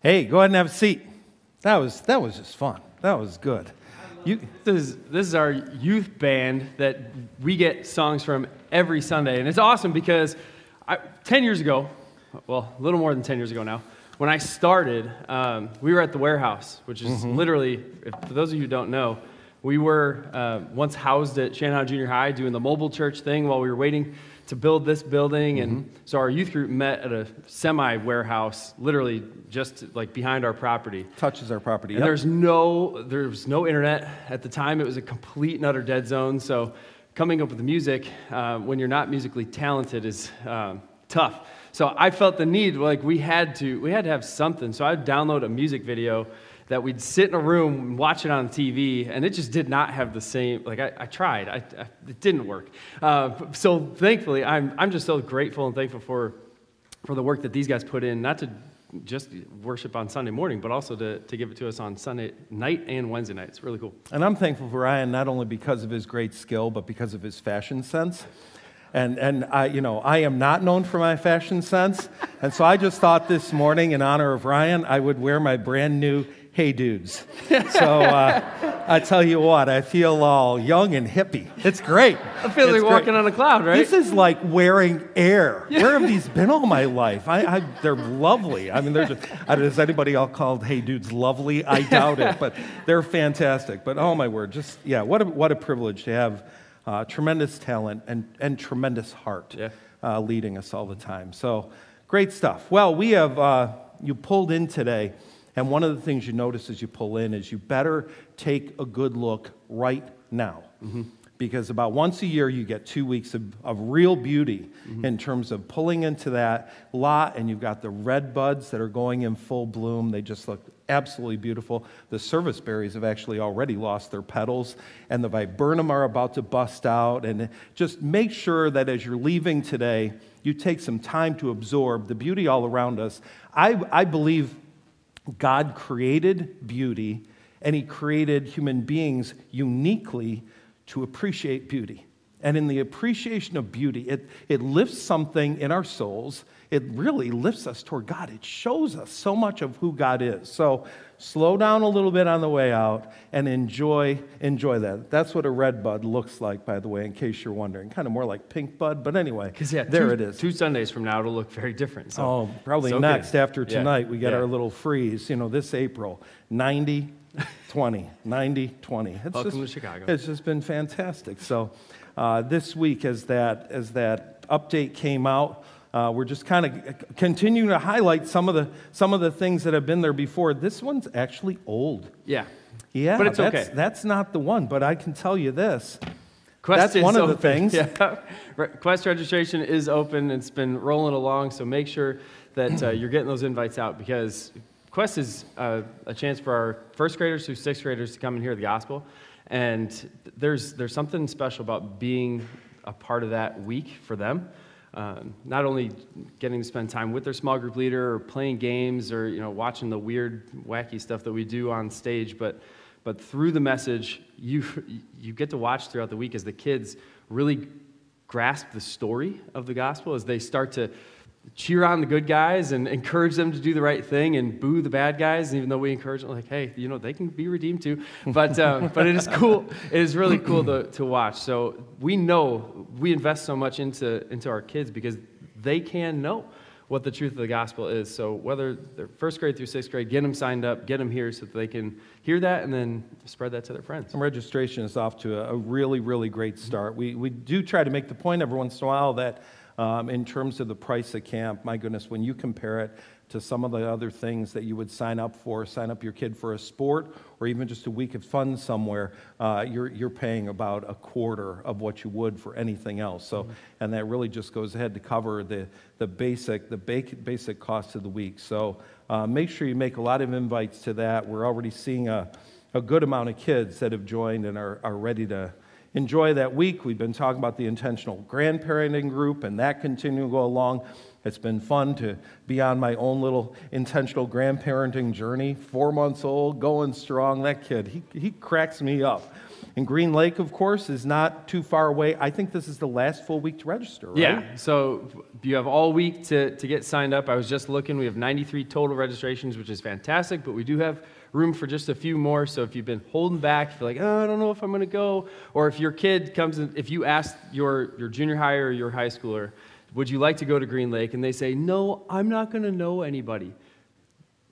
Hey, go ahead and have a seat. That was, that was just fun. That was good. You, this, is, this is our youth band that we get songs from every Sunday. And it's awesome because I, 10 years ago, well, a little more than 10 years ago now, when I started, um, we were at the warehouse, which is mm-hmm. literally, if, for those of you who don't know, we were uh, once housed at Shannon Junior High doing the mobile church thing while we were waiting to build this building. And mm-hmm. so our youth group met at a semi warehouse, literally just like behind our property. Touches our property. And yep. there's no, there was no internet at the time. It was a complete and utter dead zone. So coming up with the music uh, when you're not musically talented is um, tough. So I felt the need, like we had to, we had to have something. So I'd download a music video that we'd sit in a room and watch it on TV, and it just did not have the same. Like I, I tried, I, I, it didn't work. Uh, so thankfully, I'm I'm just so grateful and thankful for for the work that these guys put in, not to just worship on Sunday morning, but also to, to give it to us on Sunday night and Wednesday night. It's really cool. And I'm thankful for Ryan not only because of his great skill, but because of his fashion sense. And, and I, you know, I am not known for my fashion sense. And so I just thought this morning, in honor of Ryan, I would wear my brand new hey dudes. So uh, I tell you what, I feel all young and hippie. It's great. I feel it's like walking on a cloud, right? This is like wearing air. Where have these been all my life? I, I, they're lovely. I mean, they're just, is anybody all called hey dudes lovely? I doubt it, but they're fantastic. But oh my word, just, yeah, what a, what a privilege to have uh, tremendous talent and, and tremendous heart yeah. uh, leading us all the time. So great stuff. Well, we have, uh, you pulled in today. And one of the things you notice as you pull in is you better take a good look right now. Mm-hmm. Because about once a year, you get two weeks of, of real beauty mm-hmm. in terms of pulling into that lot, and you've got the red buds that are going in full bloom. They just look absolutely beautiful. The service berries have actually already lost their petals, and the viburnum are about to bust out. And just make sure that as you're leaving today, you take some time to absorb the beauty all around us. I, I believe God created beauty and He created human beings uniquely to appreciate beauty. And in the appreciation of beauty, it, it lifts something in our souls. It really lifts us toward God. It shows us so much of who God is. So slow down a little bit on the way out and enjoy, enjoy that. That's what a red bud looks like, by the way, in case you're wondering. Kind of more like pink bud, but anyway, yeah, there two, it is. Two Sundays from now, it'll look very different. So. Oh, probably okay. next after tonight, yeah. we get yeah. our little freeze, you know, this April. 90, 20, 90, 20. It's Welcome just, to Chicago. It's just been fantastic. So uh, this week, as that, as that update came out, uh, we're just kind of continuing to highlight some of, the, some of the things that have been there before. This one's actually old. Yeah. Yeah, but it's that's, okay. That's not the one, but I can tell you this. Quest that's one of the things. Yeah. Quest registration is open. It's been rolling along, so make sure that uh, you're getting those invites out because Quest is uh, a chance for our first graders through sixth graders to come and hear the gospel. And there's, there's something special about being a part of that week for them. Um, not only getting to spend time with their small group leader or playing games or you know, watching the weird, wacky stuff that we do on stage, but, but through the message, you, you get to watch throughout the week as the kids really grasp the story of the gospel, as they start to cheer on the good guys and encourage them to do the right thing and boo the bad guys. even though we encourage them, like, hey, you know, they can be redeemed too. But, uh, but it is cool. It is really cool to, to watch. So we know we invest so much into, into our kids because they can know what the truth of the gospel is. So whether they're first grade through sixth grade, get them signed up, get them here so that they can hear that and then spread that to their friends. And registration is off to a, really, really great start. We, we do try to make the point every once in a while that um, in terms of the price of camp, my goodness, when you compare it to some of the other things that you would sign up for, sign up your kid for a sport or even just a week of fun somewhere, uh, you're, you're paying about a quarter of what you would for anything else. So, mm-hmm. and that really just goes ahead to cover the, the basic, the basic, basic cost of the week. So uh, make sure you make a lot of invites to that. We're already seeing a, a good amount of kids that have joined and are, are ready to enjoy that week. We've been talking about the intentional grandparenting group and that continuing to go along. It's been fun to be on my own little intentional grandparenting journey. Four months old, going strong. That kid, he, he cracks me up. And Green Lake, of course, is not too far away. I think this is the last full week to register, right? Yeah, so you have all week to, to get signed up. I was just looking. We have 93 total registrations, which is fantastic, but we do have room for just a few more. So if you've been holding back, if you're like, oh, I don't know if I'm going to go, or if your kid comes in, if you ask your, your junior high or your high schooler, would you like to go to Green Lake? And they say, no, I'm not going to know anybody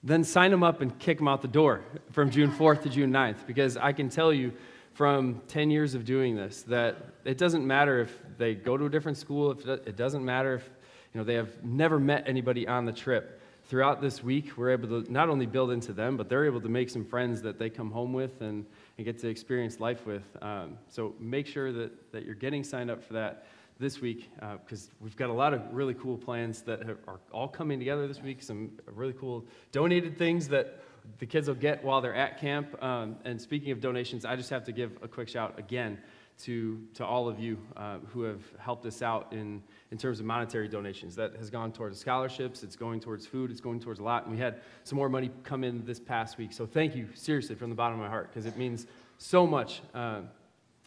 then sign them up and kick them out the door from June 4th to June 9th. Because I can tell you from 10 years of doing this that it doesn't matter if they go to a different school, if it doesn't matter if you know, they have never met anybody on the trip. Throughout this week, we're able to not only build into them, but they're able to make some friends that they come home with and, and get to experience life with. Um, so make sure that, that you're getting signed up for that this week because uh, we've got a lot of really cool plans that have, are all coming together this week. Some really cool donated things that the kids will get while they're at camp. Um, and speaking of donations, I just have to give a quick shout again to, to all of you uh, who have helped us out in, in terms of monetary donations. That has gone towards scholarships, it's going towards food, it's going towards a lot. And we had some more money come in this past week. So thank you, seriously, from the bottom of my heart, because it means so much. Uh,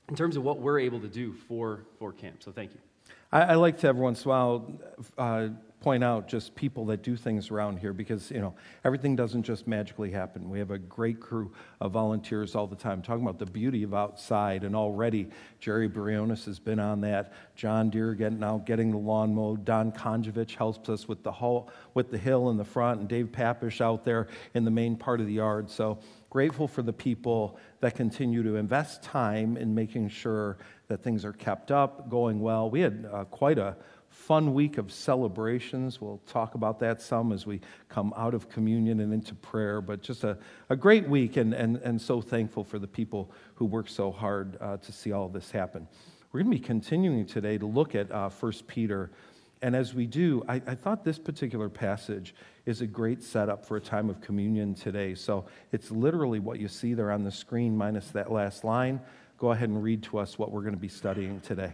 in terms of what we're able to do for, for camp. So thank you. I, I like to every once in a while uh, point out just people that do things around here because, you know, everything doesn't just magically happen. We have a great crew of volunteers all the time talking about the beauty of outside. And already Jerry Briones has been on that. John Deere getting out, getting the lawn mowed. Don Konjevich helps us with the, with the hill in the front. And Dave Papish out there in the main part of the yard. So grateful for the people that continue to invest time in making sure that things are kept up, going well. We had uh, quite a fun week of celebrations. We'll talk about that some as we come out of communion and into prayer, but just a, a great week, and, and, and so thankful for the people who work so hard uh, to see all this happen. We're going to be continuing today to look at uh, 1 Peter. And as we do, I, I, thought this particular passage is a great setup for a time of communion today. So it's literally what you see there on the screen, minus that last line. Go ahead and read to us what we're going to be studying today.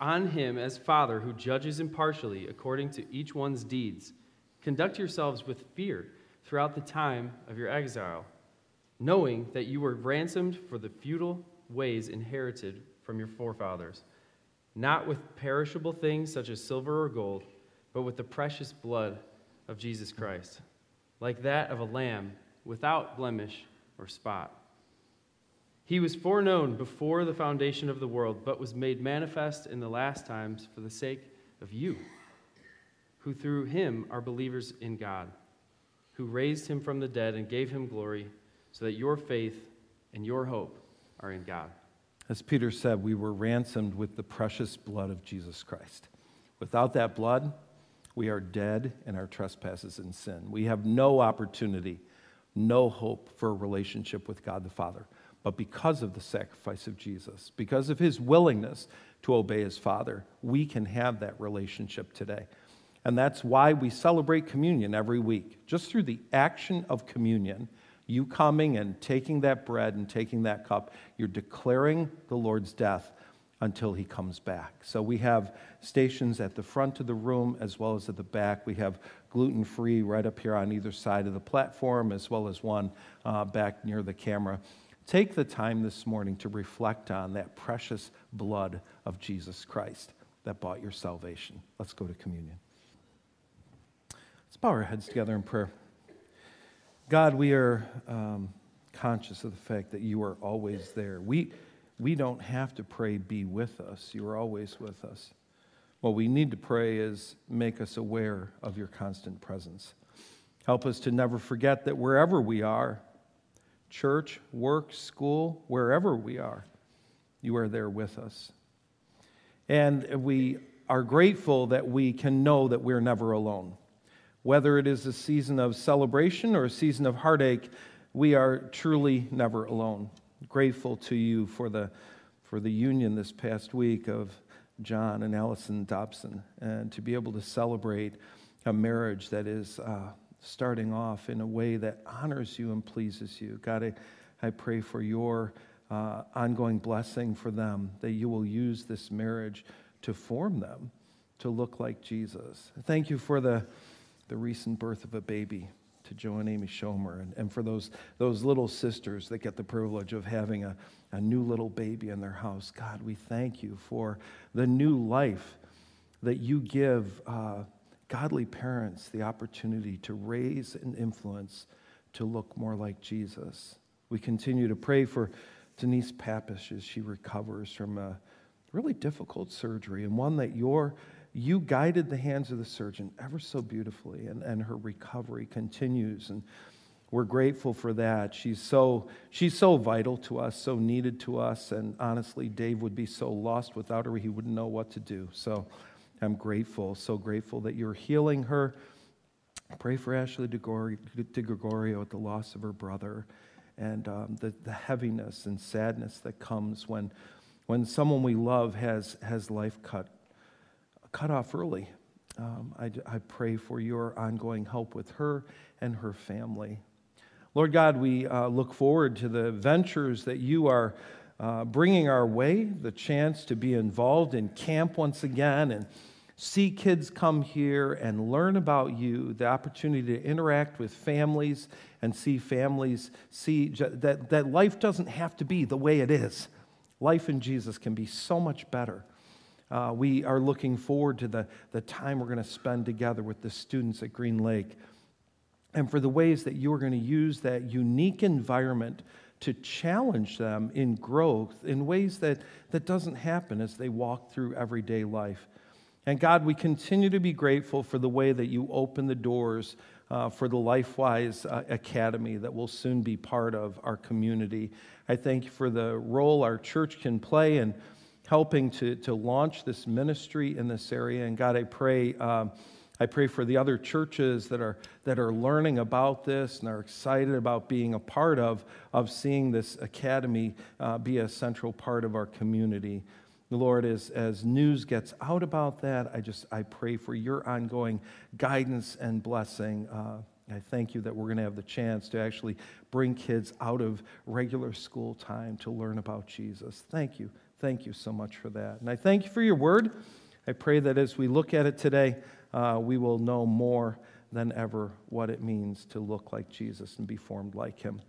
on him as Father who judges impartially according to each one's deeds, conduct yourselves with fear throughout the time of your exile, knowing that you were ransomed for the futile ways inherited from your forefathers, not with perishable things such as silver or gold but with the precious blood of Jesus Christ, like that of a lamb without blemish or spot. He was foreknown before the foundation of the world, but was made manifest in the last times for the sake of you, who through him are believers in God, who raised him from the dead and gave him glory, so that your faith and your hope are in God. As Peter said, we were ransomed with the precious blood of Jesus Christ. Without that blood, we are dead in our trespasses and sin. We have no opportunity, no hope for a relationship with God the Father. But because of the sacrifice of Jesus, because of his willingness to obey his Father, we can have that relationship today. And that's why we celebrate communion every week. Just through the action of communion, you coming and taking that bread and taking that cup, you're declaring the Lord's death until he comes back. So we have stations at the front of the room as well as at the back. We have gluten free right up here on either side of the platform, as well as one uh, back near the camera. Take the time this morning to reflect on that precious blood of Jesus Christ that bought your salvation. Let's go to communion. Let's bow our heads together in prayer. God, we are um, conscious of the fact that you are always there. We we don't have to pray, be with us. You are always with us. What we need to pray is make us aware of your constant presence. Help us to never forget that wherever we are, church, work, school, wherever we are, you are there with us. And we are grateful that we can know that we're never alone. Whether it is a season of celebration or a season of heartache, we are truly never alone grateful to you for the for the union this past week of John and Allison Dobson, and to be able to celebrate a marriage that is uh, starting off in a way that honors you and pleases you. God, I, I pray for your uh, ongoing blessing for them, that you will use this marriage to form them to look like Jesus. Thank you for the, the recent birth of a baby to Joe and Amy Schomer, and, and for those, those little sisters that get the privilege of having a, a new little baby in their house. God, we thank you for the new life that you give uh, godly parents the opportunity to raise and influence to look more like Jesus. We continue to pray for Denise Papish as she recovers from a really difficult surgery and one that you're you guided the hands of the surgeon ever so beautifully, and, and her recovery continues. And we're grateful for that. She's so, she's so vital to us, so needed to us. And honestly, Dave would be so lost without her, he wouldn't know what to do. So I'm grateful, so grateful that you're healing her. Pray for Ashley DeGregorio at the loss of her brother and um, the, the heaviness and sadness that comes when, when someone we love has, has life cut cut off early. Um, I, I pray for your ongoing help with her and her family. Lord God, we uh, look forward to the ventures that you are uh, bringing our way, the chance to be involved in camp once again and see kids come here and learn about you, the opportunity to interact with families and see families see that, that life doesn't have to be the way it is. Life in Jesus can be so much better. Uh, we are looking forward to the, the time we're going to spend together with the students at Green Lake and for the ways that you are going to use that unique environment to challenge them in growth in ways that, that doesn't happen as they walk through everyday life. And God, we continue to be grateful for the way that you open the doors uh, for the LifeWise uh, Academy that will soon be part of our community. I thank you for the role our church can play in helping to, to launch this ministry in this area. And God, I pray. Um, I pray for the other churches that are, that are learning about this and are excited about being a part of, of seeing this academy uh, be a central part of our community. Lord, as, as news gets out about that, I just I pray for your ongoing guidance and blessing. Uh, I thank you that we're going to have the chance to actually bring kids out of regular school time to learn about Jesus. Thank you. Thank you so much for that. And I thank you for your word. I pray that as we look at it today, uh, we will know more than ever what it means to look like Jesus and be formed like him.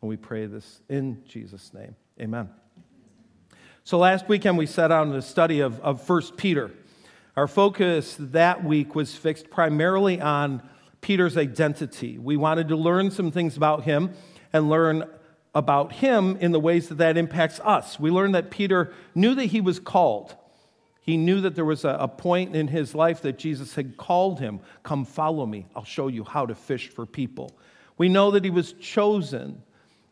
And we pray this in Jesus' name. Amen. So last weekend we set out in the study of, of 1 Peter. Our focus that week was fixed primarily on Peter's identity. We wanted to learn some things about him and learn about him in the ways that that impacts us. We learned that Peter knew that he was called. He knew that there was a, a, point in his life that Jesus had called him, Come follow me. I'll show you how to fish for people. We know that he was chosen,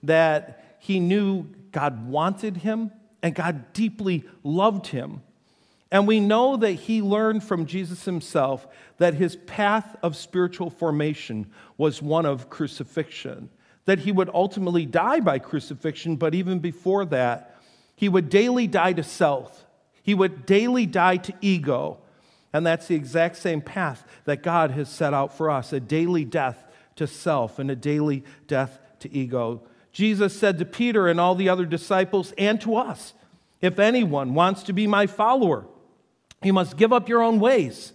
that he knew God wanted him, and God deeply loved him. And we know that he learned from Jesus himself that his path of spiritual formation was one of crucifixion that he would ultimately die by crucifixion, but even before that, he would daily die to self. He would daily die to ego. And that's the exact same path that God has set out for us a daily death to self and a daily death to ego. Jesus said to Peter and all the other disciples and to us if anyone wants to be my follower, you must give up your own ways.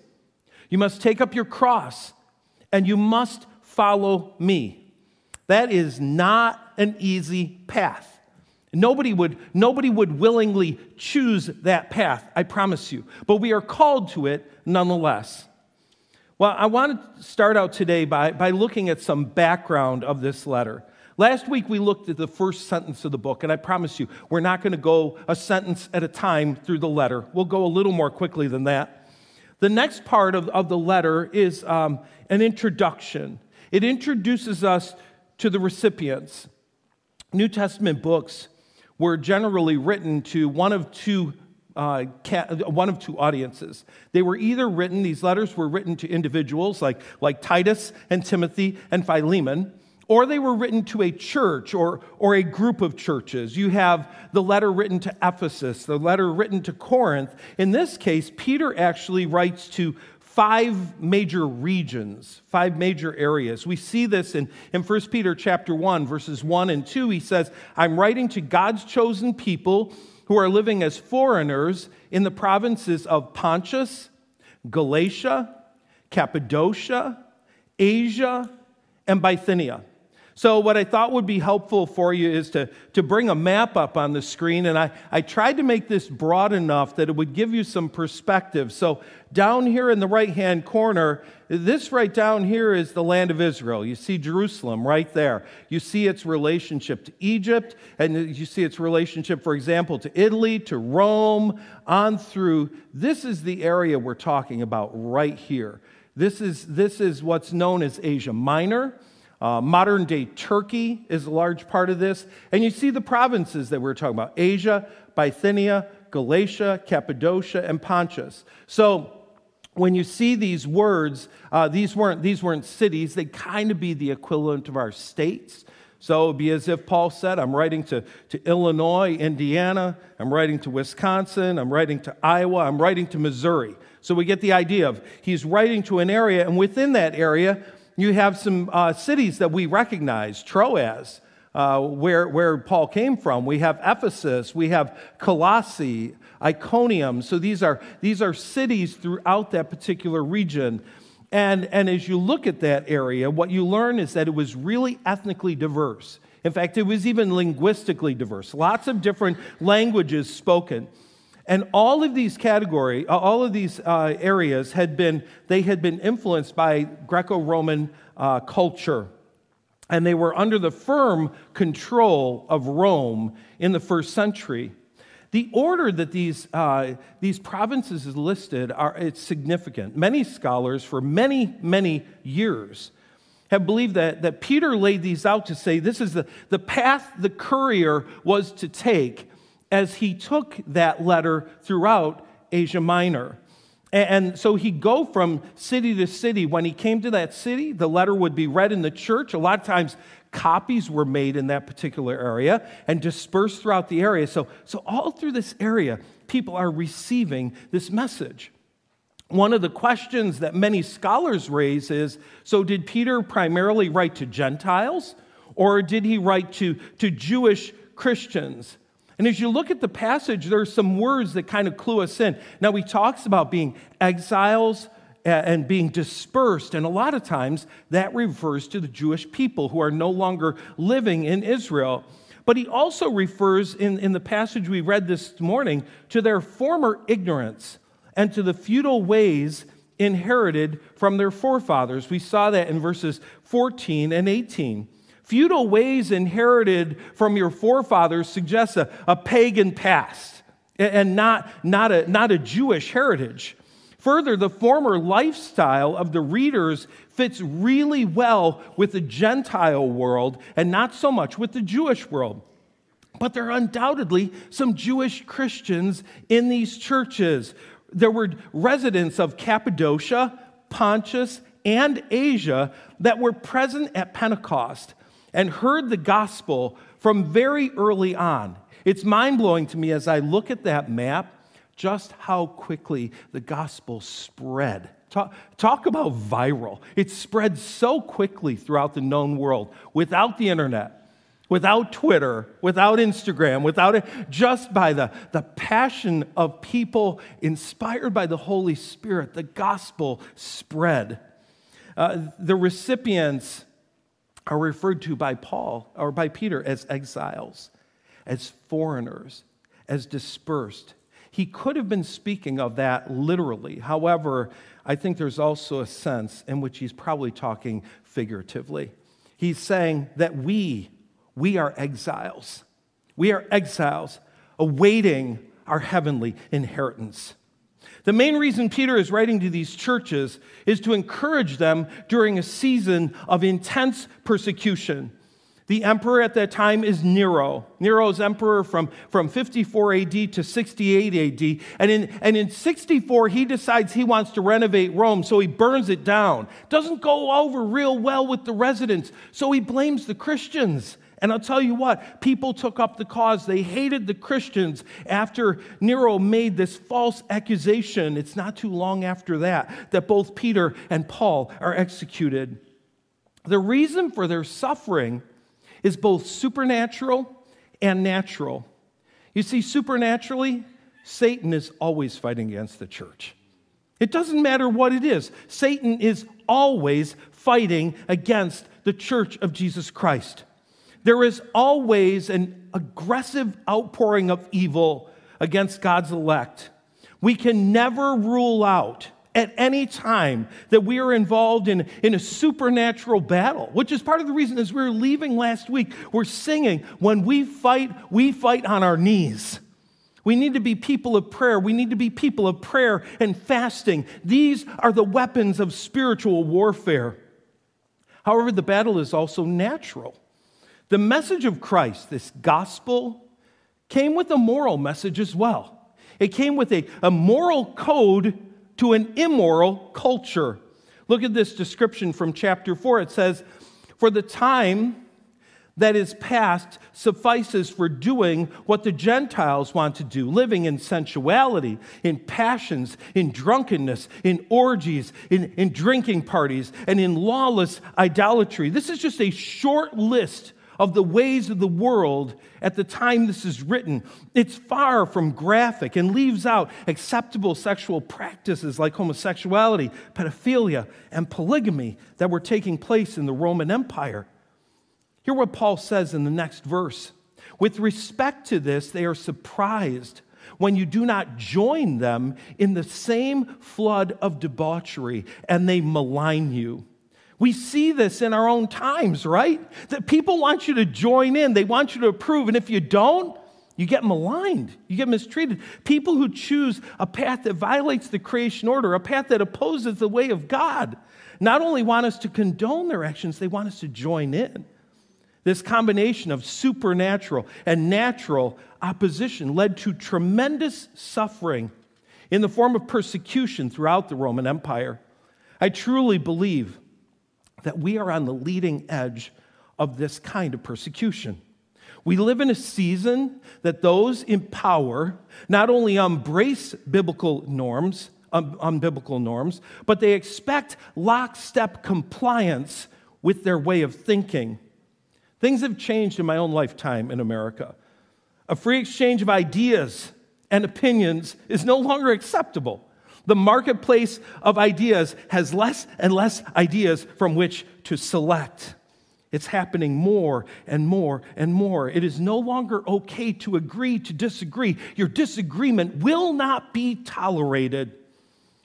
You must take up your cross and you must follow me. That is not an easy path. Nobody would, nobody would willingly choose that path, I promise you. But we are called to it nonetheless. Well, I want to start out today by, by looking at some background of this letter. Last week we looked at the first sentence of the book, and I promise you, we're not going to go a sentence at a time through the letter. We'll go a little more quickly than that. The next part of, of the letter is um, an introduction. It introduces us to the recipients. New Testament books were generally written to one of two uh, one of two audiences. They were either written, these letters were written to individuals like, like Titus and Timothy and Philemon, or they were written to a church or, or a group of churches. You have the letter written to Ephesus, the letter written to Corinth. In this case, Peter actually writes to five major regions, five major areas. We see this in, in 1 Peter chapter 1, verses 1 and 2. He says, I'm writing to God's chosen people who are living as foreigners in the provinces of Pontus, Galatia, Cappadocia, Asia, and Bithynia. So, what I thought would be helpful for you is to, to bring a map up on the screen, and I, I tried to make this broad enough that it would give you some perspective. So, down here in the right hand corner, this right down here is the land of Israel. You see Jerusalem right there. You see its relationship to Egypt, and you see its relationship, for example, to Italy, to Rome, on through. This is the area we're talking about right here. This is, this is what's known as Asia Minor. Uh, modern day Turkey is a large part of this. And you see the provinces that we're talking about Asia, Bithynia, Galatia, Cappadocia, and Pontus. So when you see these words, uh, these, weren't, these weren't cities, they kind of be the equivalent of our states. So it would be as if Paul said, I'm writing to, to Illinois, Indiana, I'm writing to Wisconsin, I'm writing to Iowa, I'm writing to Missouri. So we get the idea of he's writing to an area, and within that area, you have some uh, cities that we recognize Troas, uh, where, where Paul came from. We have Ephesus, we have Colossae, Iconium. So these are, these are cities throughout that particular region. And, and as you look at that area, what you learn is that it was really ethnically diverse. In fact, it was even linguistically diverse, lots of different languages spoken. And all of these category, uh, all of these uh, areas had been, they had been influenced by Greco-Roman uh, culture. And they were under the firm control of Rome in the first century. The order that these, uh, these provinces is listed are it's significant. Many scholars, for many, many years, have believed that, that Peter laid these out to say this is the, the path the courier was to take as he took that letter throughout Asia Minor. And so he'd go from city to city. When he came to that city, the letter would be read in the church. A lot of times, copies were made in that particular area and dispersed throughout the area. So, so all through this area, people are receiving this message. One of the questions that many scholars raise is so, did Peter primarily write to Gentiles, or did he write to, to Jewish Christians? And as you look at the passage, there are some words that kind of clue us in. Now, he talks about being exiles eh, and being dispersed, and a lot of times that refers to the Jewish people who are no longer living in Israel. But he also refers in, in the passage we read this morning to their former ignorance and to the futile ways inherited from their forefathers. We saw that in verses 14 and 18. Feudal ways inherited from your forefathers suggests a, a pagan past and not, not, a, not a Jewish heritage. Further, the former lifestyle of the readers fits really well with the Gentile world and not so much with the Jewish world. But there are undoubtedly some Jewish Christians in these churches. There were residents of Cappadocia, Pontus, and Asia that were present at Pentecost and heard the gospel from very early on. It's mind blowing to me as I look at that map just how quickly the gospel spread. Talk, talk, about viral. It spread so quickly throughout the known world without the internet, without Twitter, without Instagram, without it, just by the, the passion of people inspired by the Holy Spirit. The gospel spread. Uh, the recipients are referred to by Paul or by Peter as exiles, as foreigners, as dispersed. He could have been speaking of that literally. However, I think there's also a sense in which he's probably talking figuratively. He's saying that we, we are exiles. We are exiles awaiting our heavenly inheritance. The main reason Peter is writing to these churches is to encourage them during a season of intense persecution. The emperor at that time is Nero. Nero's emperor from, from 54 AD to 68 AD. And in, and in 64, he decides he wants to renovate Rome, so he burns it down. Doesn't go over real well with the residents, so he blames the Christians. And I'll tell you what, people took up the cause. They hated the Christians after Nero made this false accusation. It's not too long after that that both Peter and Paul are executed. The reason for their suffering is both supernatural and natural. You see, supernaturally, Satan is always fighting against the church. It doesn't matter what it is, Satan is always fighting against the church of Jesus Christ. There is always an aggressive outpouring of evil against God's elect. We can never rule out at any time that we are involved in, in a supernatural battle, which is part of the reason as we were leaving last week, we're singing, when we fight, we fight on our knees. We need to be people of prayer. We need to be people of prayer and fasting. These are the weapons of spiritual warfare. However, the battle is also natural. The message of Christ, this gospel, came with a moral message as well. It came with a, a moral code to an immoral culture. Look at this description from chapter 4. It says, For the time that is past suffices for doing what the Gentiles want to do, living in sensuality, in passions, in drunkenness, in orgies, in, in drinking parties, and in lawless idolatry. This is just a short list of the ways of the world at the time this is written. It's far from graphic and leaves out acceptable sexual practices like homosexuality, pedophilia, and polygamy that were taking place in the Roman Empire. Hear what Paul says in the next verse. With respect to this, they are surprised when you do not join them in the same flood of debauchery and they malign you. We see this in our own times, right? That people want you to join in, they want you to approve, and if you don't, you get maligned, you get mistreated. People who choose a path that violates the creation order, a path that opposes the way of God, not only want us to condone their actions, they want us to join in. This combination of supernatural and natural opposition led to tremendous suffering in the form of persecution throughout the Roman Empire. I truly believe that we are on the leading edge of this kind of persecution. We live in a season that those in power not only embrace biblical norms, um, unbiblical norms, but they expect lockstep compliance with their way of thinking. Things have changed in my own lifetime in America. A free exchange of ideas and opinions is no longer acceptable. The marketplace of ideas has less and less ideas from which to select. It's happening more and more and more. It is no longer okay to agree to disagree. Your disagreement will not be tolerated.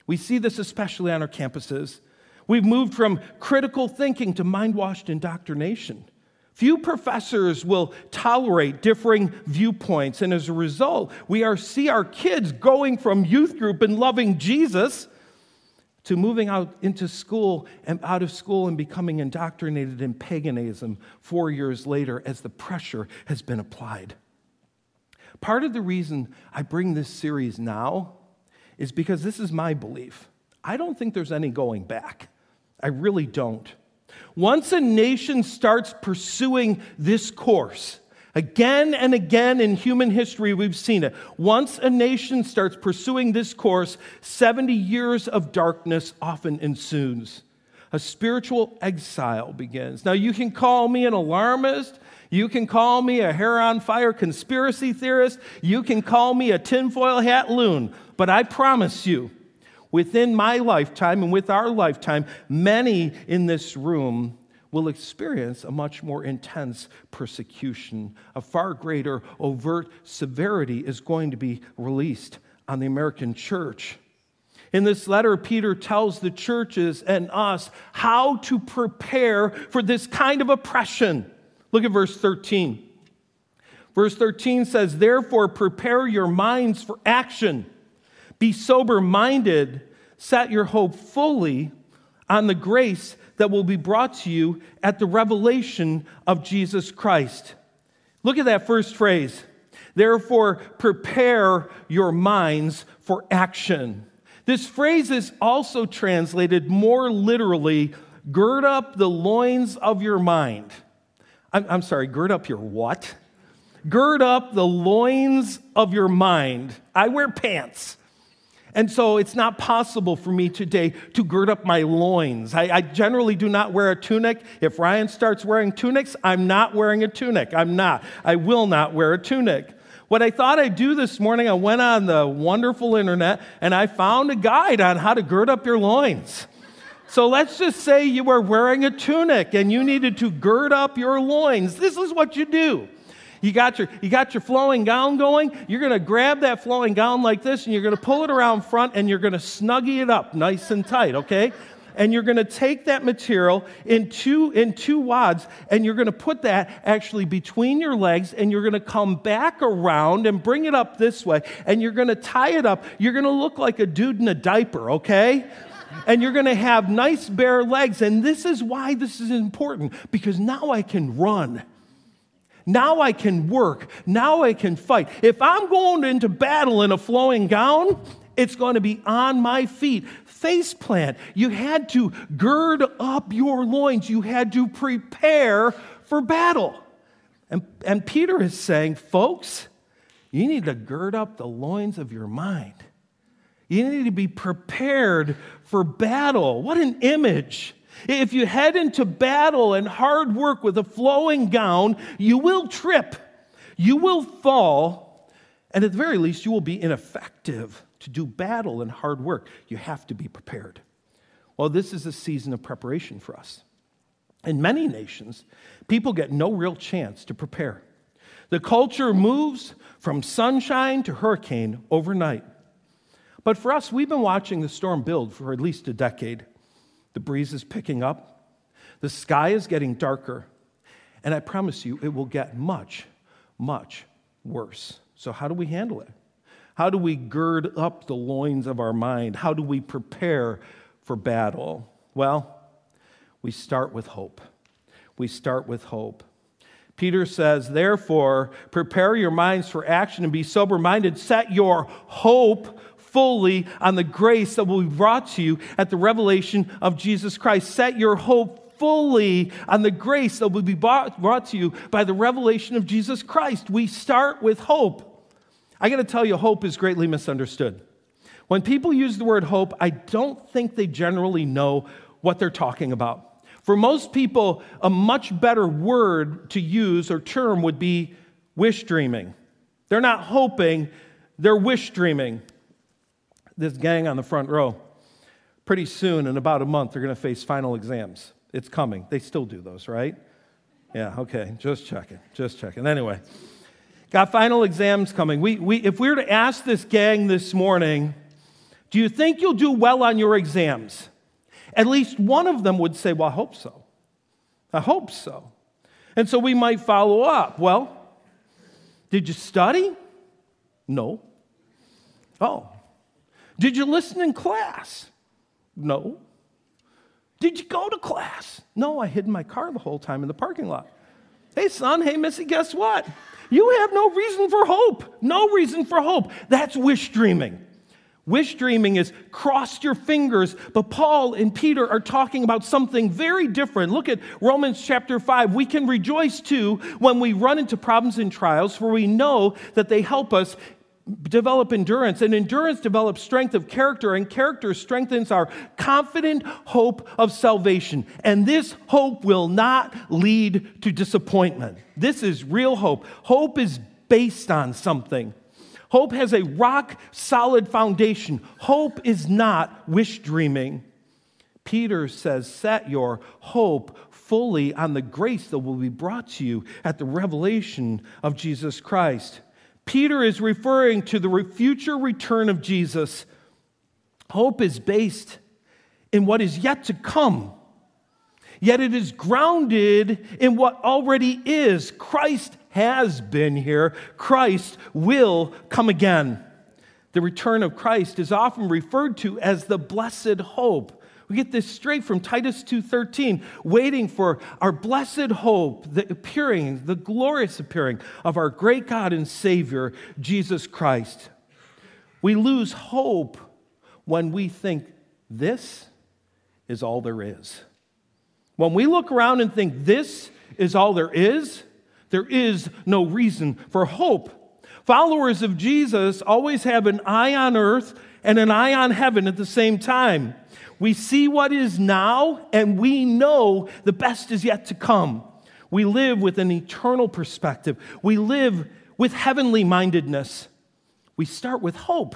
We see this especially on our campuses. We've moved from critical thinking to mind washed indoctrination. Few professors will tolerate differing viewpoints, and as a result, we are, see our kids going from youth group and loving Jesus to moving out into school and out of school and becoming indoctrinated in paganism four years later as the pressure has been applied. Part of the reason I bring this series now is because this is my belief. I don't think there's any going back. I really don't. Once a nation starts pursuing this course, again and again in human history, we've seen it. Once a nation starts pursuing this course, 70 years of darkness often ensues. A spiritual exile begins. Now, you can call me an alarmist. You can call me a hair on fire conspiracy theorist. You can call me a tinfoil hat loon. But I promise you, within my lifetime and with our lifetime, many in this room will experience a much more intense persecution. A far greater overt severity is going to be released on the American church. In this letter, Peter tells the churches and us how to prepare for this kind of oppression. Look at verse 13. Verse 13 says, Therefore, prepare your minds for action be sober minded, set your hope fully on the grace that will be brought to you at the revelation of Jesus Christ. Look at that first phrase. Therefore, prepare your minds for action. This phrase is also translated more literally gird up the loins of your mind. I'm, I'm sorry, gird up your what? Gird up the loins of your mind. I wear pants. And so it's not possible for me today to gird up my loins. I, I, generally do not wear a tunic. If Ryan starts wearing tunics, I'm not wearing a tunic. I'm not. I will not wear a tunic. What I thought I'd do this morning, I went on the wonderful internet and I found a guide on how to gird up your loins. So let's just say you were wearing a tunic and you needed to gird up your loins. This is what you do. You got your, you got your flowing gown going. You're going to grab that flowing gown like this and you're going to pull it around front and you're going to snuggie it up nice and tight, okay? And you're going to take that material in two, in two wads and you're going to put that actually between your legs and you're going to come back around and bring it up this way and you're going to tie it up. You're going to look like a dude in a diaper, okay? and you're going to have nice bare legs. And this is why this is important because now I can run. Now I can work. Now I can fight. If I'm going into battle in a flowing gown, it's going to be on my feet. Face plant. You had to gird up your loins. You had to prepare for battle. And, and Peter is saying, folks, you need to gird up the loins of your mind. You need to be prepared for battle. What an image. If you head into battle and hard work with a flowing gown, you will trip, you will fall, and at the very least, you will be ineffective to do battle and hard work. You have to be prepared. Well, this is a season of preparation for us. In many nations, people get no real chance to prepare. The culture moves from sunshine to hurricane overnight. But for us, we've been watching the storm build for at least a decade. The breeze is picking up, the sky is getting darker, and I promise you, it will get much, much worse. So, how do we handle it? How do we gird up the loins of our mind? How do we prepare for battle? Well, we start with hope. We start with hope. Peter says, Therefore, prepare your minds for action and be sober minded. Set your hope fully on the grace that will be brought to you at the revelation of Jesus Christ. Set your hope fully on the grace that will be brought to you by the revelation of Jesus Christ. We start with hope. I got to tell you, hope is greatly misunderstood. When people use the word hope, I don't think they generally know what they're talking about. For most people, a much better word to use or term would be wish dreaming. They're not hoping, they're wish dreaming this gang on the front row, pretty soon, in about a month, they're going to face final exams. It's coming. They still do those, right? Yeah, okay. Just checking. Just checking. Anyway, got final exams coming. We, we, if we were to ask this gang this morning, do you think you'll do well on your exams? At least one of them would say, Well, I hope so. I hope so. And so we might follow up. Well, did you study? No. Oh, did you listen in class? No. Did you go to class? No, I hid in my car the whole time in the parking lot. Hey, son, hey, Missy, guess what? You have no reason for hope. No reason for hope. That's wish dreaming. Wish dreaming is crossed your fingers, but Paul and Peter are talking about something very different. Look at Romans chapter 5. We can rejoice too when we run into problems and trials, for we know that they help us develop endurance, and endurance develops strength of character, and character strengthens our confident hope of salvation. And this hope will not lead to disappointment. This is real hope. Hope is based on something. Hope has a rock solid foundation. Hope is not wish dreaming. Peter says, Set your hope fully on the grace that will be brought to you at the revelation of Jesus Christ. Peter is referring to the future return of Jesus. Hope is based in what is yet to come, yet it is grounded in what already is. Christ has been here, Christ will come again. The return of Christ is often referred to as the blessed hope. We get this straight from Titus 2:13, waiting for our blessed hope, the appearing, the glorious appearing of our great God and Savior, Jesus Christ. We lose hope when we think this is all there is. When we look around and think this is all there is, there is no reason for hope. Followers of Jesus always have an eye on earth and an eye on heaven at the same time. We see what is now, and we know the best is yet to come. We live with an eternal perspective. We live with heavenly mindedness. We start with hope.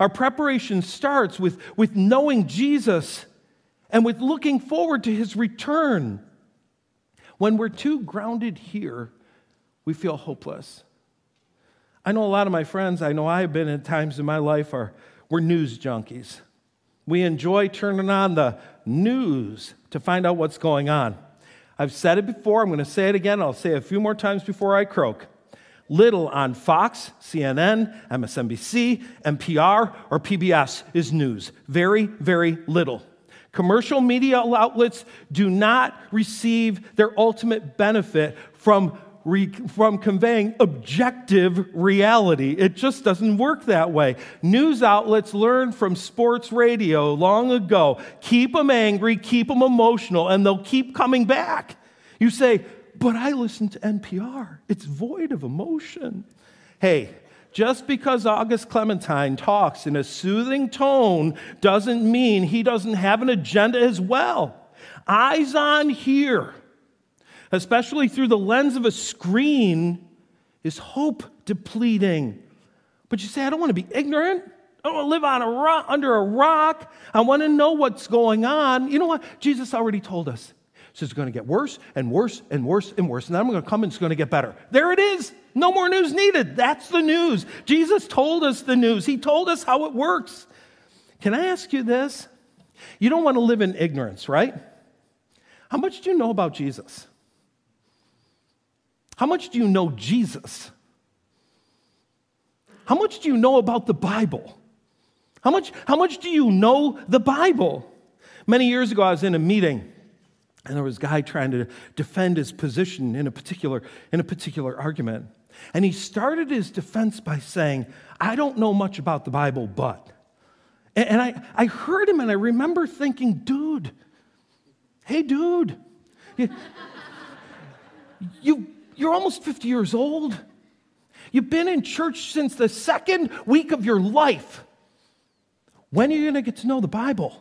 Our preparation starts with, with knowing Jesus and with looking forward to his return. When we're too grounded here, we feel hopeless. I know a lot of my friends, I know I have been at times in my life, are we're news junkies. We enjoy turning on the news to find out what's going on. I've said it before, I'm going to say it again, I'll say it a few more times before I croak. Little on Fox, CNN, MSNBC, NPR, or PBS is news. Very, very little. Commercial media outlets do not receive their ultimate benefit from re- from conveying objective reality. It just doesn't work that way. News outlets learned from sports radio long ago keep them angry, keep them emotional, and they'll keep coming back. You say, but I listen to NPR, it's void of emotion. Hey, just because August Clementine talks in a soothing tone doesn't mean he doesn't have an agenda as well. Eyes on here especially through the lens of a screen, is hope depleting. But you say, I don't want to be ignorant. I don't want to live on a rock, under a rock. I want to know what's going on. You know what? Jesus already told us. So it's going to get worse and worse and worse and worse. And then I'm going to come and it's going to get better. There it is. No more news needed. That's the news. Jesus told us the news, He told us how it works. Can I ask you this? You don't want to live in ignorance, right? How much do you know about Jesus? How much do you know Jesus? How much do you know about the Bible? How much, how much do you know the Bible? Many years ago, I was in a meeting, and there was a guy trying to defend his position in a particular, in a particular argument. And he started his defense by saying, I don't know much about the Bible, but. And, I, I heard him, and I remember thinking, dude, hey, dude, you you're almost 50 years old. You've been in church since the second week of your life. When are you going to get to know the Bible?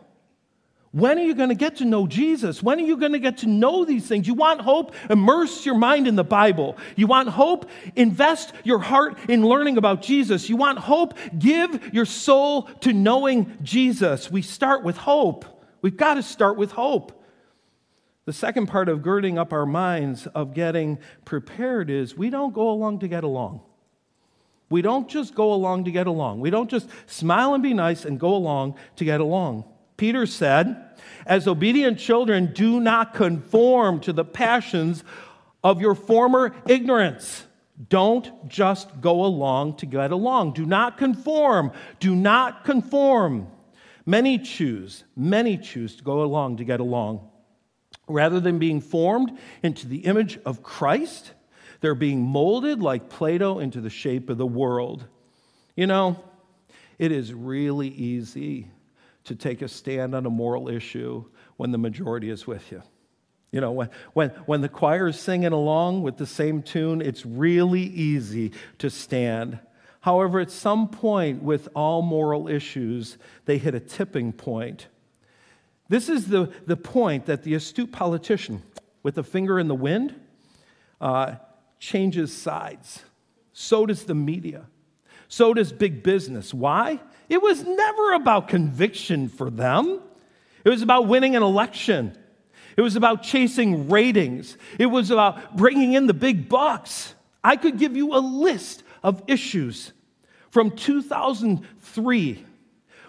When are you going to get to know Jesus? When are you going to get to know these things? You want hope? Immerse your mind in the Bible. You want hope? Invest your heart in learning about Jesus. You want hope? Give your soul to knowing Jesus. We start with hope. We've got to start with hope. The second part of girding up our minds, of getting prepared, is we don't go along to get along. We don't just go along to get along. We don't just smile and be nice and go along to get along. Peter said, As obedient children, do not conform to the passions of your former ignorance. Don't just go along to get along. Do not conform. Do not conform. Many choose, many choose to go along to get along. Rather than being formed into the image of Christ, they're being molded like Play-Doh into the shape of the world. You know, it is really easy to take a stand on a moral issue when the majority is with you. You know, when, when, when the choir is singing along with the same tune, it's really easy to stand. However, at some point with all moral issues, they hit a tipping point this is the, the point that the astute politician with a finger in the wind uh, changes sides. So does the media. So does big business. Why? It was never about conviction for them, it was about winning an election. It was about chasing ratings. It was about bringing in the big bucks. I could give you a list of issues from 2003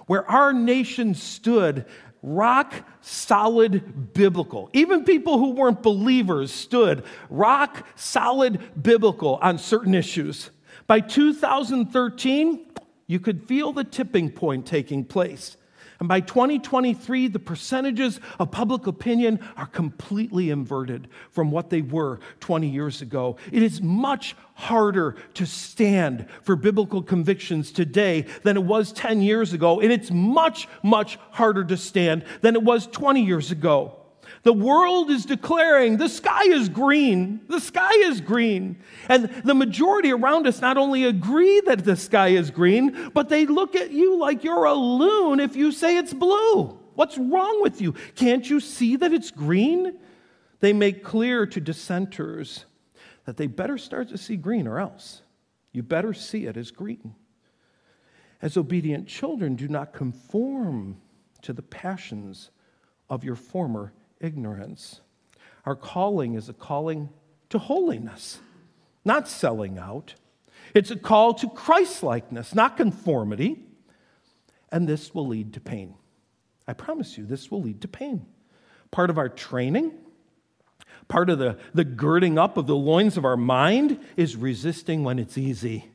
where our nation stood rock solid biblical. Even people who weren't believers stood rock solid biblical on certain issues. By 2013, you could feel the tipping point taking place. And by 2023, the percentages of public opinion are completely inverted from what they were 20 years ago. It is much harder to stand for biblical convictions today than it was 10 years ago. And it's much, much harder to stand than it was 20 years ago. The world is declaring the sky is green. The sky is green. And the majority around us not only agree that the sky is green, but they look at you like you're a loon if you say it's blue. What's wrong with you? Can't you see that it's green? They make clear to dissenters that they better start to see green or else. You better see it as green. As obedient children, do not conform to the passions of your former ignorance. Our calling is a calling to holiness, not selling out. It's a call to Christlikeness, not conformity. And this will lead to pain. I promise you, this will lead to pain. Part of our training, part of the, the girding up of the loins of our mind is resisting when it's easy.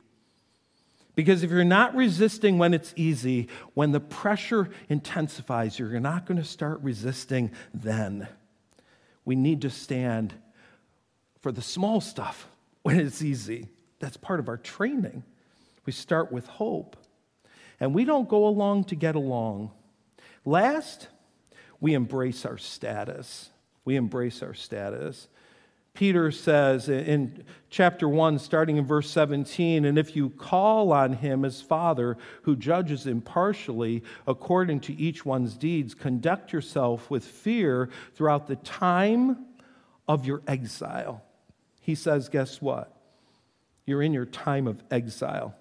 Because if you're not resisting when it's easy, when the pressure intensifies, you're not going to start resisting then. We need to stand for the small stuff when it's easy. That's part of our training. We start with hope. And we don't go along to get along. Last, we embrace our status. We embrace our status. Peter says in chapter 1, starting in verse 17, and if you call on him as Father, who judges impartially according to each one's deeds, conduct yourself with fear throughout the time of your exile. He says, guess what? You're in your time of exile.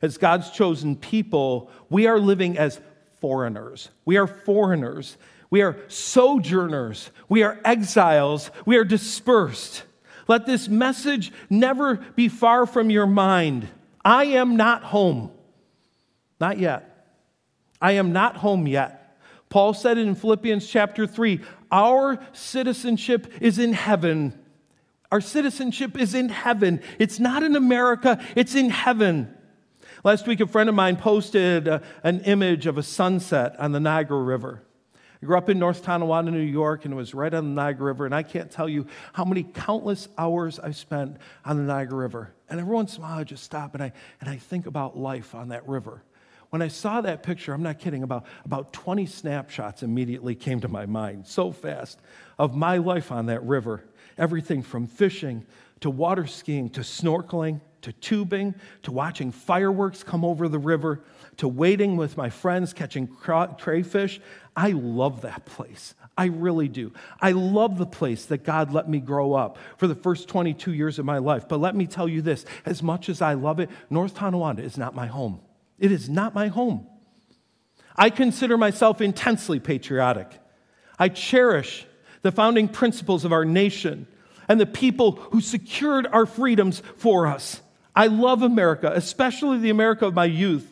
As God's chosen people, we are living as foreigners. We are foreigners. We are sojourners. We are exiles. We are dispersed. Let this message never be far from your mind. I am not home. Not yet. I am not home yet. Paul said it in Philippians chapter 3 Our citizenship is in heaven. Our citizenship is in heaven. It's not in America, it's in heaven. Last week, a friend of mine posted uh, an image of a sunset on the Niagara River. I grew up in North Tonawanda, New York, and it was right on the Niagara River. And I can't tell you how many countless hours I spent on the Niagara River. And every once in a while, I just stop and I, and I think about life on that river. When I saw that picture, I'm not kidding, about, about 20 snapshots immediately came to my mind so fast of my life on that river. Everything from fishing to water skiing to snorkeling to tubing to watching fireworks come over the river to waiting with my friends catching crayfish. I love that place. I really do. I love the place that God let me grow up for the first 22 years of my life. But let me tell you this as much as I love it, North Tonawanda is not my home. It is not my home. I consider myself intensely patriotic. I cherish the founding principles of our nation and the people who secured our freedoms for us. I love America, especially the America of my youth.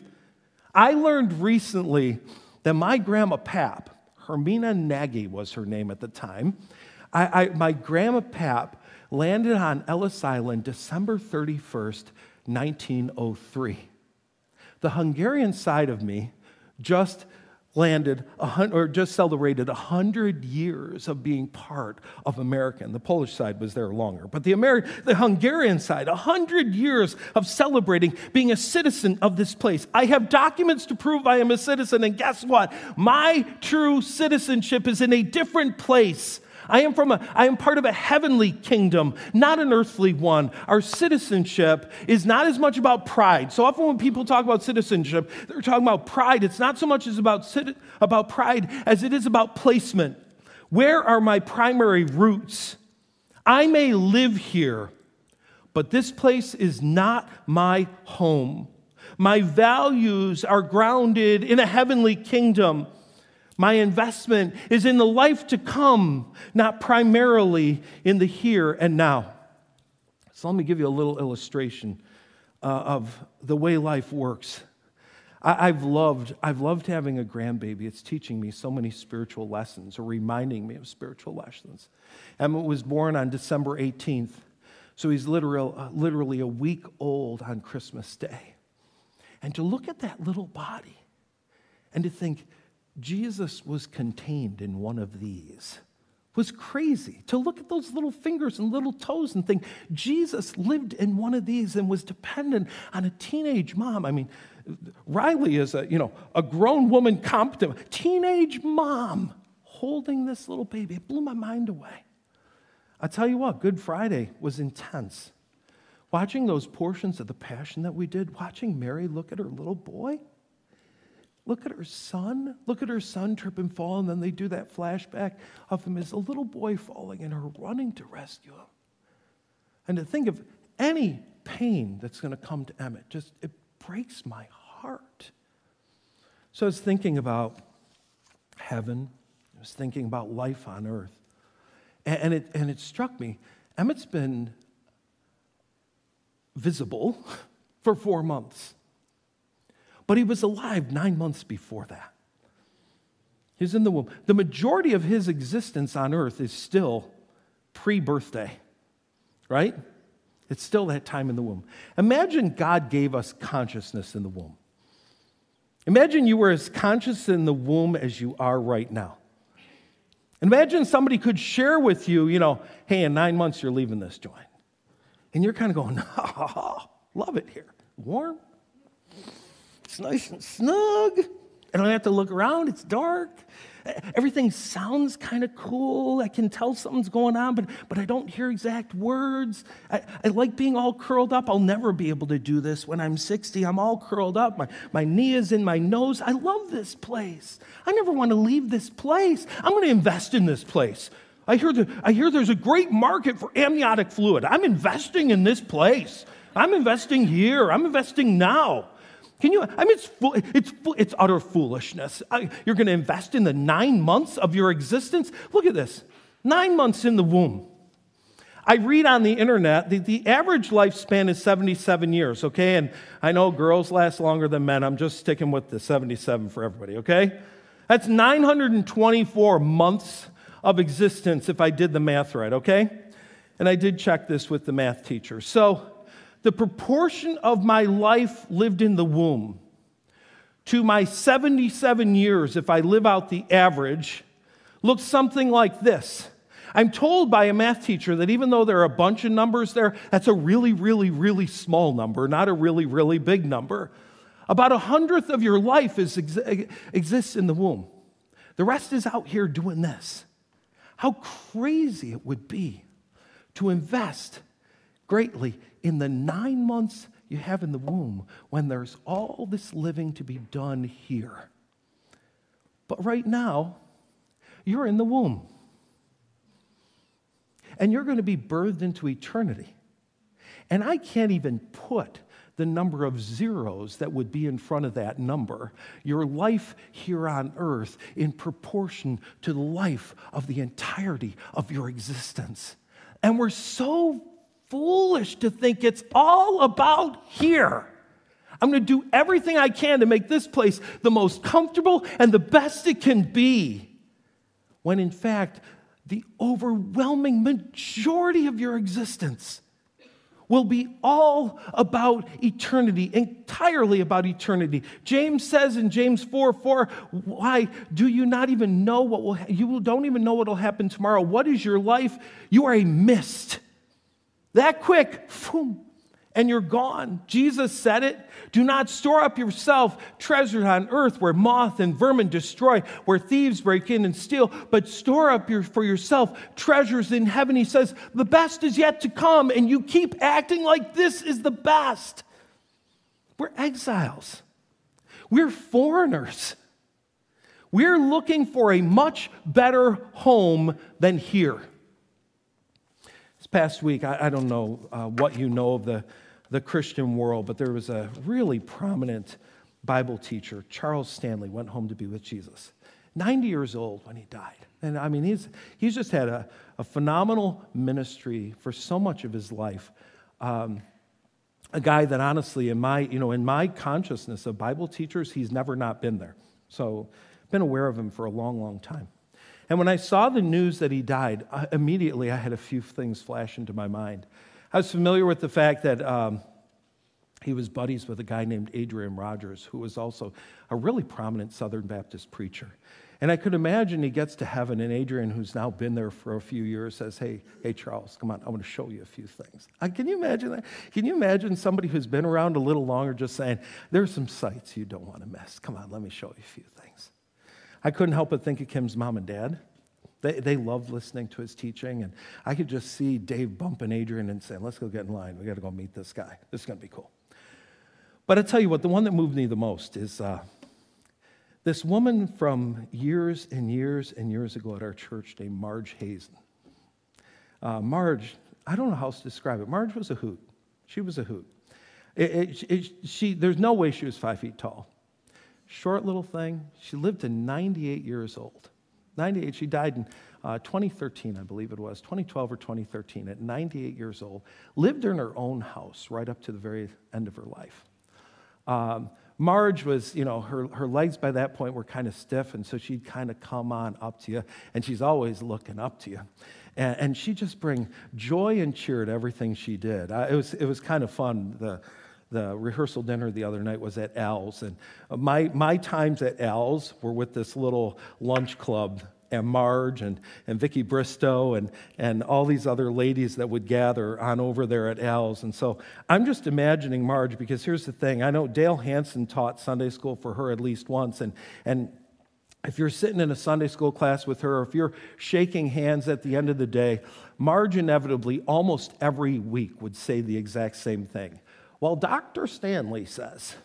I learned recently that my grandma Pap, Hermina Nagy was her name at the time, I, I, my grandma Pap landed on Ellis Island December 31st, 1903. The Hungarian side of me just landed or just celebrated 100 years of being part of America. And the Polish side was there longer. But the, Ameri- the Hungarian side, 100 years of celebrating being a citizen of this place. I have documents to prove I am a citizen. And guess what? My true citizenship is in a different place I am from a, I am part of a heavenly kingdom, not an earthly one. Our citizenship is not as much about pride. So often when people talk about citizenship, they're talking about pride. It's not so much as about, about pride as it is about placement. Where are my primary roots? I may live here, but this place is not my home. My values are grounded in a heavenly kingdom. My investment is in the life to come, not primarily in the here and now. So let me give you a little illustration uh, of the way life works. I, have loved, I've loved having a grandbaby. It's teaching me so many spiritual lessons or reminding me of spiritual lessons. Emmett was born on December 18th, so he's literal, uh, literally a week old on Christmas Day. And to look at that little body and to think, Jesus was contained in one of these was crazy to look at those little fingers and little toes and think Jesus lived in one of these and was dependent on a teenage mom. I mean, Riley is a, you know, a grown woman competent, teenage mom holding this little baby. It blew my mind away. I tell you what, Good Friday was intense. Watching those portions of the Passion that we did, watching Mary look at her little boy, look at her son, look at her son trip and fall, and then they do that flashback of him as a little boy falling and her running to rescue him. And to think of any pain that's going to come to Emmett, just it breaks my heart. So I was thinking about heaven, I was thinking about life on earth. And it, and it struck me Emmett's been visible for four months, but he was alive nine months before that. He's in the womb. The majority of his existence on earth is still pre birthday, right? It's still that time in the womb. Imagine God gave us consciousness in the womb. Imagine you were as conscious in the womb as you are right now. Imagine somebody could share with you, you know, hey, in nine months you're leaving this joint. And you're kind of going, oh, love it here. Warm. It's nice and snug. I don't have to look around, it's dark. Everything sounds kind of cool. I can tell something's going on, but, but I don't hear exact words. I, I like being all curled up. I'll never be able to do this when I'm 60. I'm all curled up. My, my knee is in my nose. I love this place. I never want to leave this place. I'm going to invest in this place. I hear, the, I hear there's a great market for amniotic fluid. I'm investing in this place. I'm investing here. I'm investing now. Can you? I mean, it's, it's, it's utter foolishness. I, you're going to invest in the nine months of your existence? Look at this nine months in the womb. I read on the internet the, the average lifespan is 77 years, okay? And I know girls last longer than men. I'm just sticking with the 77 for everybody, okay? That's 924 months of existence if I did the math right, okay? And I did check this with the math teacher. So, the proportion of my life lived in the womb to my 77 years, if I live out the average, looks something like this. I'm told by a math teacher that even though there are a bunch of numbers there, that's a really, really, really small number, not a really, really big number. About a hundredth of your life is, exists in the womb. The rest is out here doing this. How crazy it would be to invest greatly in the nine months you have in the womb when there's all this living to be done here. But right now, you're in the womb. And you're going to be birthed into eternity. And I can't even put the number of zeros that would be in front of that number, your life here on earth, in proportion to the life of the entirety of your existence. And we're so foolish to think it's all about here. I'm going to do everything I can to make this place the most comfortable and the best it can be. When in fact, the overwhelming majority of your existence will be all about eternity, entirely about eternity. James says in James 4 4, why do you not even know what will, ha- you don't even know what will happen tomorrow? What is your life? You are a mist that quick, boom, and you're gone. Jesus said it. Do not store up yourself treasures on earth where moth and vermin destroy, where thieves break in and steal, but store up your, for yourself treasures in heaven. He says, the best is yet to come, and you keep acting like this is the best. We're exiles, we're foreigners. We're looking for a much better home than here past week, I, I don't know uh, what you know of the, the Christian world, but there was a really prominent Bible teacher, Charles Stanley, went home to be with Jesus. 90 years old when he died. And I mean, he's, he's just had a, a phenomenal ministry for so much of his life. Um, a guy that honestly, in my, you know, in my consciousness of Bible teachers, he's never not been there. So, been aware of him for a long, long time. And when I saw the news that he died, I, immediately I had a few things flash into my mind. I was familiar with the fact that um, he was buddies with a guy named Adrian Rogers, who was also a really prominent Southern Baptist preacher. And I could imagine he gets to heaven, and Adrian, who's now been there for a few years, says, Hey, hey, Charles, come on, I want to show you a few things. Uh, can you imagine that? Can you imagine somebody who's been around a little longer just saying, There's some sights you don't want to miss. Come on, let me show you a few things. I couldn't help but think of Kim's mom and dad. They, they loved listening to his teaching, and I could just see Dave bumping Adrian and saying, Let's go get in line. We got to go meet this guy. This is going to be cool. But I tell you what, the one that moved me the most is uh, this woman from years and years and years ago at our church named Marge Hazen. Uh, Marge, I don't know how else to describe it. Marge was a hoot. She was a hoot. It, it, it, she, there's no way she was five feet tall. Short little thing. She lived to 98 years old. 98. She died in uh, 2013, I believe it was, 2012 or 2013, at 98 years old. Lived in her own house right up to the very end of her life. Um, Marge was, you know, her, her legs by that point were kind of stiff, and so she'd kind of come on up to you, and she's always looking up to you. And, and she'd just bring joy and cheer to everything she did. Uh, it, was, it was kind of fun. The, the rehearsal dinner the other night was at Al's, and uh, my, my times at Al's were with this little lunch club and Marge and, and Vicki Bristow and, and all these other ladies that would gather on over there at Al's. And so I'm just imagining Marge because here's the thing. I know Dale Hanson taught Sunday school for her at least once. And, and if you're sitting in a Sunday school class with her, or if you're shaking hands at the end of the day, Marge inevitably almost every week would say the exact same thing. Well, Dr. Stanley says,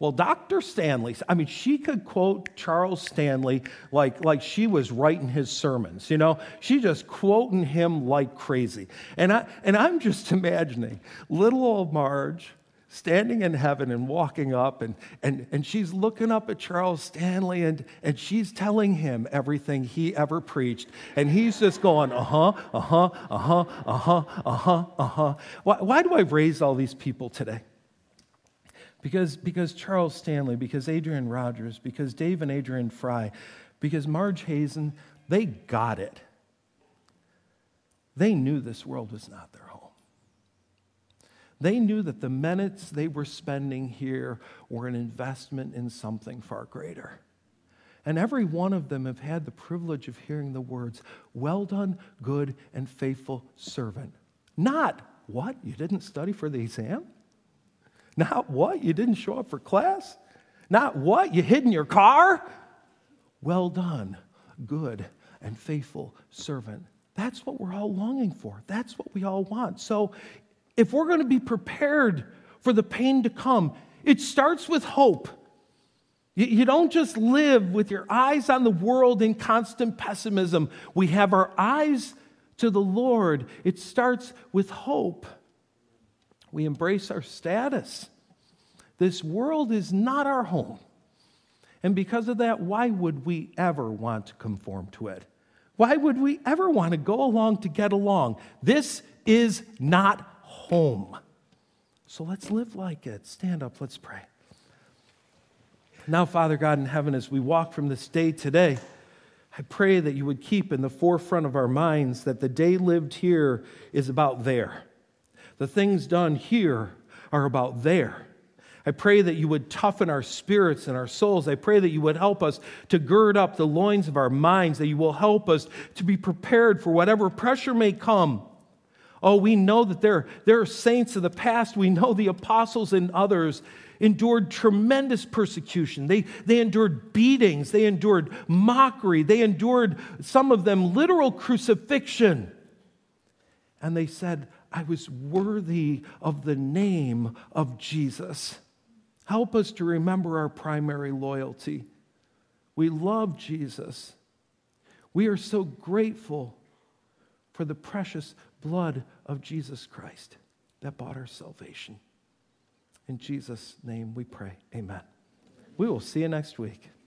well, Dr. Stanley, I mean, she could quote Charles Stanley like, like she was writing his sermons, you know? She just quoting him like crazy. And, I, and I'm just imagining little old Marge standing in heaven and walking up, and, and, and she's looking up at Charles Stanley, and, and she's telling him everything he ever preached. And he's just going, uh huh, uh huh, uh huh, uh huh, uh huh, uh huh. Why, why do I raise all these people today? Because, because Charles Stanley, because Adrian Rogers, because Dave and Adrian Fry, because Marge Hazen, they got it. They knew this world was not their home. They knew that the minutes they were spending here were an investment in something far greater. And every one of them have had the privilege of hearing the words, Well done, good and faithful servant. Not, What? You didn't study for the exam? Not what? You didn't show up for class? Not what? You hid in your car? Well done, good and faithful servant. That's what we're all longing for. That's what we all want. So, if we're going to be prepared for the pain to come, it starts with hope. You, don't just live with your eyes on the world in constant pessimism. We have our eyes to the Lord. It starts with hope. We embrace our status. This world is not our home. And because of that, why would we ever want to conform to it? Why would we ever want to go along to get along? This is not home. So let's live like it. Stand up, let's pray. Now, Father God in heaven, as we walk from this day today, I pray that you would keep in the forefront of our minds that the day lived here is about there. The things done here are about there. I pray that you would toughen our spirits and our souls. I pray that you would help us to gird up the loins of our minds, that you will help us to be prepared for whatever pressure may come. Oh, we know that there, there are saints of the past. We know the apostles and others endured tremendous persecution. They, they endured beatings. They endured mockery. They endured, some of them, literal crucifixion. And they said, I was worthy of the name of Jesus. Help us to remember our primary loyalty. We love Jesus. We are so grateful for the precious blood of Jesus Christ that bought our salvation. In Jesus' name we pray. Amen. We will see you next week.